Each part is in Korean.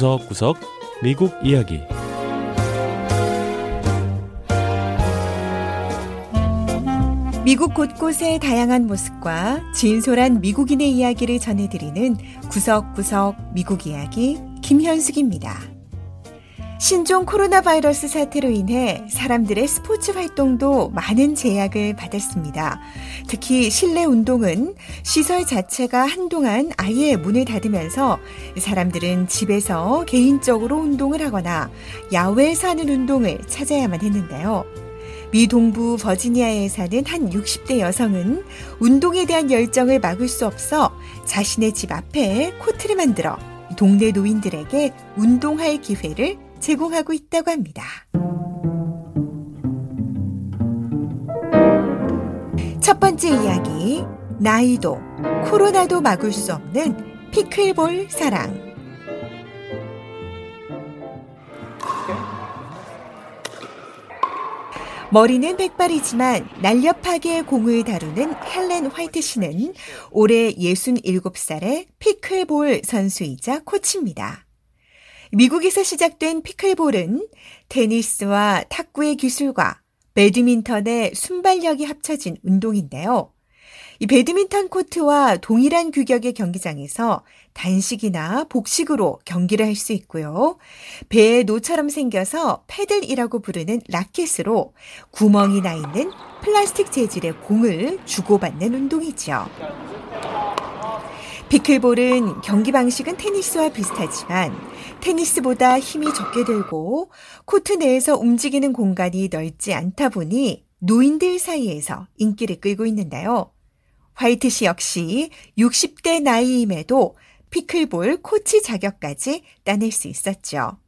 구석구석 미국 이야기 미국 곳곳의 다양한 모습과 진솔한 미국인의 이야기를 전해드리는 구석구석 미국 이야기 김현숙입니다. 신종 코로나 바이러스 사태로 인해 사람들의 스포츠 활동도 많은 제약을 받았습니다. 특히 실내 운동은 시설 자체가 한동안 아예 문을 닫으면서 사람들은 집에서 개인적으로 운동을 하거나 야외에서 하는 운동을 찾아야만 했는데요. 미 동부 버지니아에 사는 한 60대 여성은 운동에 대한 열정을 막을 수 없어 자신의 집 앞에 코트를 만들어 동네 노인들에게 운동할 기회를 제공하고 있다고 합니다. 첫 번째 이야기, 나이도, 코로나도 막을 수 없는 피클볼 사랑. 머리는 백발이지만 날렵하게 공을 다루는 헬렌 화이트 씨는 올해 67살의 피클볼 선수이자 코치입니다. 미국에서 시작된 피클볼은 테니스와 탁구의 기술과 배드민턴의 순발력이 합쳐진 운동인데요. 이 배드민턴 코트와 동일한 규격의 경기장에서 단식이나 복식으로 경기를 할 수 있고요. 배에 노처럼 생겨서 패들이라고 부르는 라켓으로 구멍이 나 있는 플라스틱 재질의 공을 주고받는 운동이죠. 피클볼은 경기 방식은 테니스와 비슷하지만 테니스보다 힘이 적게 들고 코트 내에서 움직이는 공간이 넓지 않다 보니 노인들 사이에서 인기를 끌고 있는데요. 화이트 씨 역시 60대 나이임에도 피클볼 코치 자격까지 따낼 수 있었죠.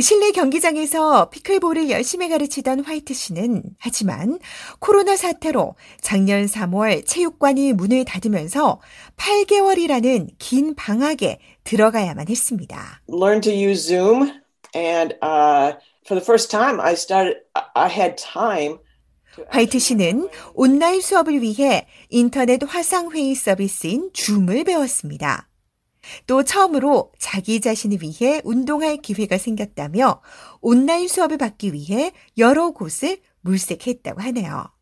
실내 경기장에서 피클볼을 열심히 가르치던 화이트 씨는 하지만 코로나 사태로 작년 3월 체육관이 문을 닫으면서 8개월이라는 긴 방학에 들어가야만 했습니다. Learn to use Zoom and uh, for the first time I started I had time 화이트 씨는 온라인 수업을 위해 인터넷 화상회의 서비스인 줌을 배웠습니다. 또 처음으로 자기 자신을 위해 운동할 기회가 생겼다며 온라인 수업을 받기 위해 여러 곳을 물색했다고 하네요.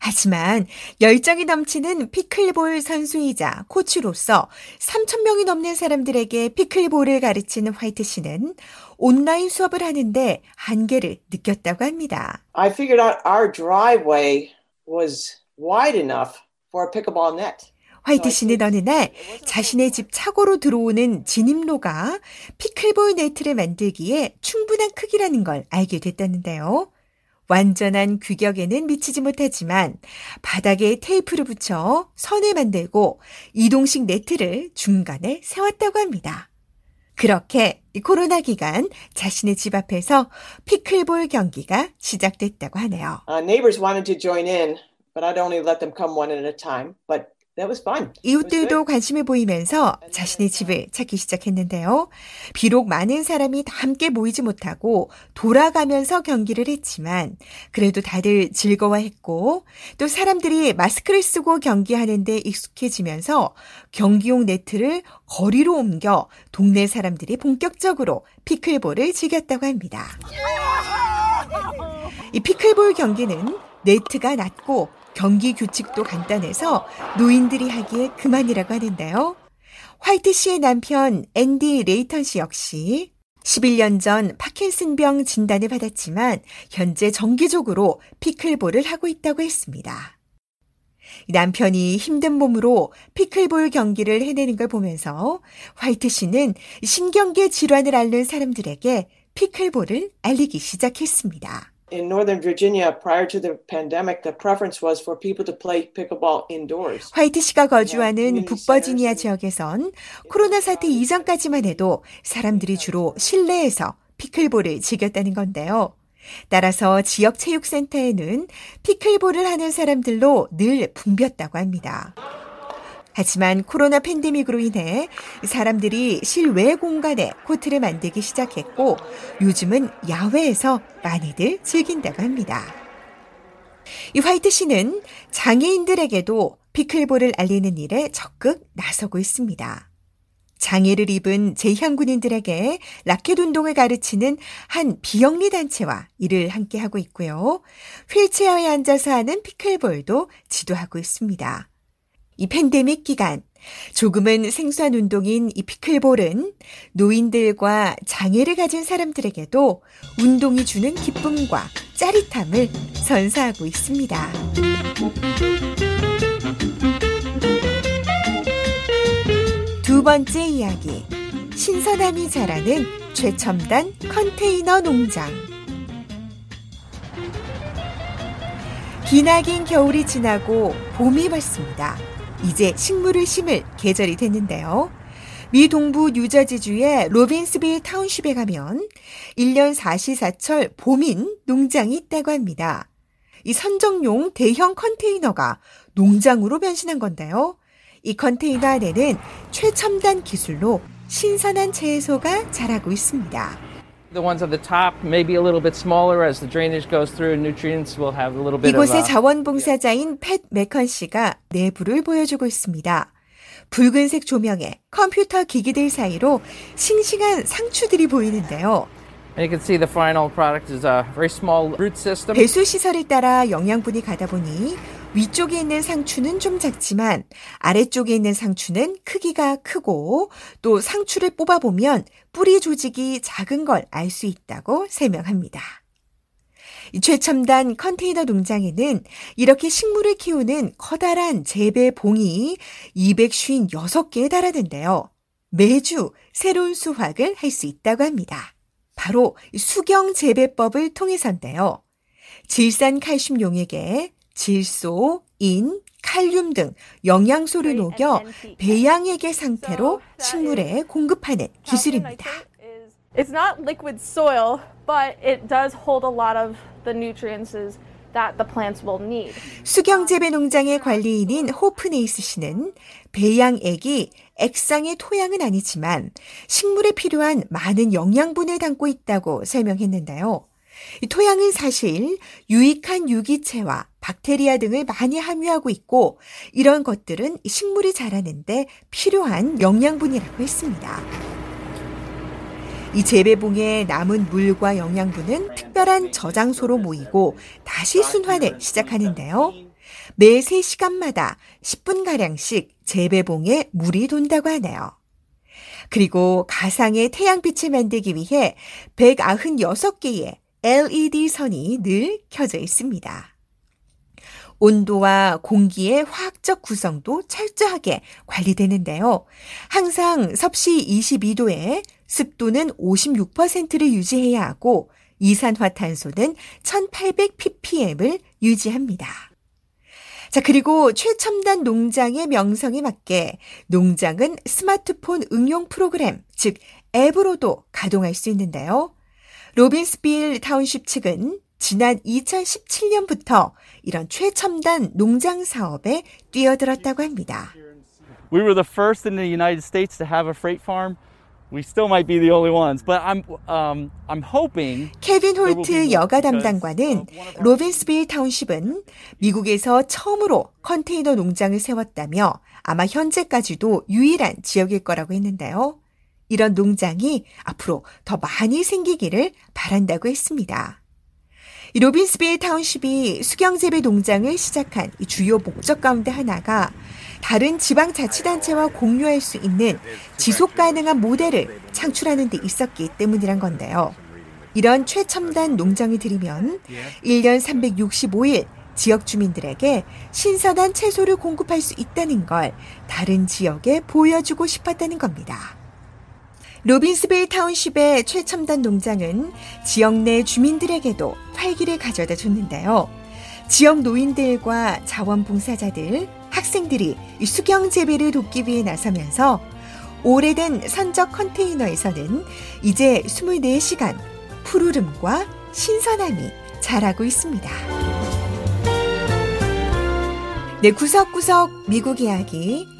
하지만 열정이 넘치는 피클볼 선수이자 코치로서 3,000명이 넘는 사람들에게 피클볼을 가르치는 화이트 씨는 온라인 수업을 하는데 한계를 느꼈다고 합니다. I figured out our driveway was wide enough for a pickleball net. 화이트 씨는 어느 날 자신의 집 차고로 들어오는 진입로가 피클볼 네트를 만들기에 충분한 크기라는 걸 알게 됐다는데요. 완전한 규격에는 미치지 못하지만 바닥에 테이프를 붙여 선을 만들고 이동식 네트를 중간에 세웠다고 합니다. 그렇게 코로나 기간 자신의 집 앞에서 피클볼 경기가 시작됐다고 하네요. Uh, neighbors wanted to join in, but I'd only let them come one at a time. But 이웃들도 관심을 보이면서 자신의 집을 찾기 시작했는데요. 비록 많은 사람이 함께 모이지 못하고 돌아가면서 경기를 했지만 그래도 다들 즐거워했고 또 사람들이 마스크를 쓰고 경기하는데 익숙해지면서 경기용 네트를 거리로 옮겨 동네 사람들이 본격적으로 피클볼을 즐겼다고 합니다. 이 피클볼 경기는 네트가 낮고 경기 규칙도 간단해서 노인들이 하기에 그만이라고 하는데요. 화이트 씨의 남편 앤디 레이턴 씨 역시 11년 전 파킨슨병 진단을 받았지만 현재 정기적으로 피클볼을 하고 있다고 했습니다. 남편이 힘든 몸으로 피클볼 경기를 해내는 걸 보면서 화이트 씨는 신경계 질환을 앓는 사람들에게 피클볼을 알리기 시작했습니다. In Northern Virginia prior to the pandemic, the preference was for people to play pickleball indoors. 화이트 씨가 거주하는 북버지니아 지역에선 코로나 사태 이전까지만 해도 사람들이 주로 실내에서 피클볼을 즐겼다는 건데요. 따라서 지역 체육센터에는 피클볼을 하는 사람들로 늘 붐볐다고 합니다. 하지만 코로나 팬데믹으로 인해 사람들이 실외 공간에 코트를 만들기 시작했고 요즘은 야외에서 많이들 즐긴다고 합니다. 이 화이트 씨는 장애인들에게도 피클볼을 알리는 일에 적극 나서고 있습니다. 장애를 입은 재향군인들에게 라켓 운동을 가르치는 한 비영리 단체와 일을 함께 하고 있고요. 휠체어에 앉아서 하는 피클볼도 지도하고 있습니다. 이 팬데믹 기간 조금은 생소한 운동인 이 피클볼은 노인들과 장애를 가진 사람들에게도 운동이 주는 기쁨과 짜릿함을 선사하고 있습니다. 두 번째 이야기. 신선함이 자라는 최첨단 컨테이너 농장. 기나긴 겨울이 지나고 봄이 왔습니다. 이제 식물을 심을 계절이 됐는데요. 미 동부 뉴저지주의 로빈스빌 타운십에 가면 1년 사시사철 봄인 농장이 있다고 합니다. 이 선정용 대형 컨테이너가 농장으로 변신한 건데요. 이 컨테이너 안에는 최첨단 기술로 신선한 채소가 자라고 있습니다. The ones at the top may be a little bit smaller as the drainage goes through and nutrients will have a little bit of 이곳의 uh, 자원봉사자인 팻 메컨 씨가 내부를 보여주고 있습니다. 붉은색 조명에 컴퓨터 기기들 사이로 싱싱한 상추들이 보이는데요. 배수 시설을 따라 영양분이 가다 보니 위쪽에 있는 상추는 좀 작지만 아래쪽에 있는 상추는 크기가 크고 또 상추를 뽑아보면 뿌리 조직이 작은 걸 알 수 있다고 설명합니다. 이 최첨단 컨테이너 농장에는 이렇게 식물을 키우는 커다란 재배 봉이 256개에 달하는데요. 매주 새로운 수확을 할 수 있다고 합니다. 바로 수경 재배법을 통해서인데요. 질산 칼슘 용액에 질소, 인, 칼륨 등 영양소를 녹여 배양액의 상태로 식물에 공급하는 기술입니다. It's not liquid soil, but it does hold a lot of the nutrients that the plants will need. 수경 재배 농장의 관리인인 호프네이스 씨는 배양액이 액상의 토양은 아니지만 식물에 필요한 많은 영양분을 담고 있다고 설명했는데요. 이 토양은 사실 유익한 유기체와 박테리아 등을 많이 함유하고 있고 이런 것들은 식물이 자라는데 필요한 영양분이라고 했습니다. 이 재배봉에 남은 물과 영양분은 특별한 저장소로 모이고 다시 순환을 시작하는데요. 매 3시간마다 10분가량씩 재배봉에 물이 돈다고 하네요. 그리고 가상의 태양빛을 만들기 위해 196개의 LED 선이 늘 켜져 있습니다. 온도와 공기의 화학적 구성도 철저하게 관리되는데요. 항상 섭씨 22도에 습도는 56%를 유지해야 하고 이산화탄소는 1800 ppm을 유지합니다. 자, 그리고 최첨단 농장의 명성에 맞게 농장은 스마트폰 응용 프로그램, 즉 앱으로도 가동할 수 있는데요. 로빈스빌 타운십 측은 지난 2017년부터 이런 최첨단 농장 사업에 뛰어들었다고 합니다. We were the first in the United States to have a freight farm. We still might be the only ones, but I'm um, I'm hoping 케빈 홀트 여가 담당관은 로빈스빌 타운십은 미국에서 처음으로 컨테이너 농장을 세웠다며 아마 현재까지도 유일한 지역일 거라고 했는데요. 이런 농장이 앞으로 더 많이 생기기를 바란다고 했습니다. 이 로빈스빌 타운십이 수경재배 농장을 시작한 이 주요 목적 가운데 하나가 다른 지방자치단체와 공유할 수 있는 지속 가능한 모델을 창출하는 데 있었기 때문이란 건데요. 이런 최첨단 농장을 들이면 1년 365일 지역 주민들에게 신선한 채소를 공급할 수 있다는 걸 다른 지역에 보여주고 싶었다는 겁니다. 로빈스빌 타운십의 최첨단 농장은 지역 내 주민들에게도 활기를 가져다 줬는데요. 지역 노인들과 자원봉사자들, 학생들이 수경 재배를 돕기 위해 나서면서 오래된 선적 컨테이너에서는 이제 24시간 푸르름과 신선함이 자라고 있습니다. 네, 구석구석 미국 이야기.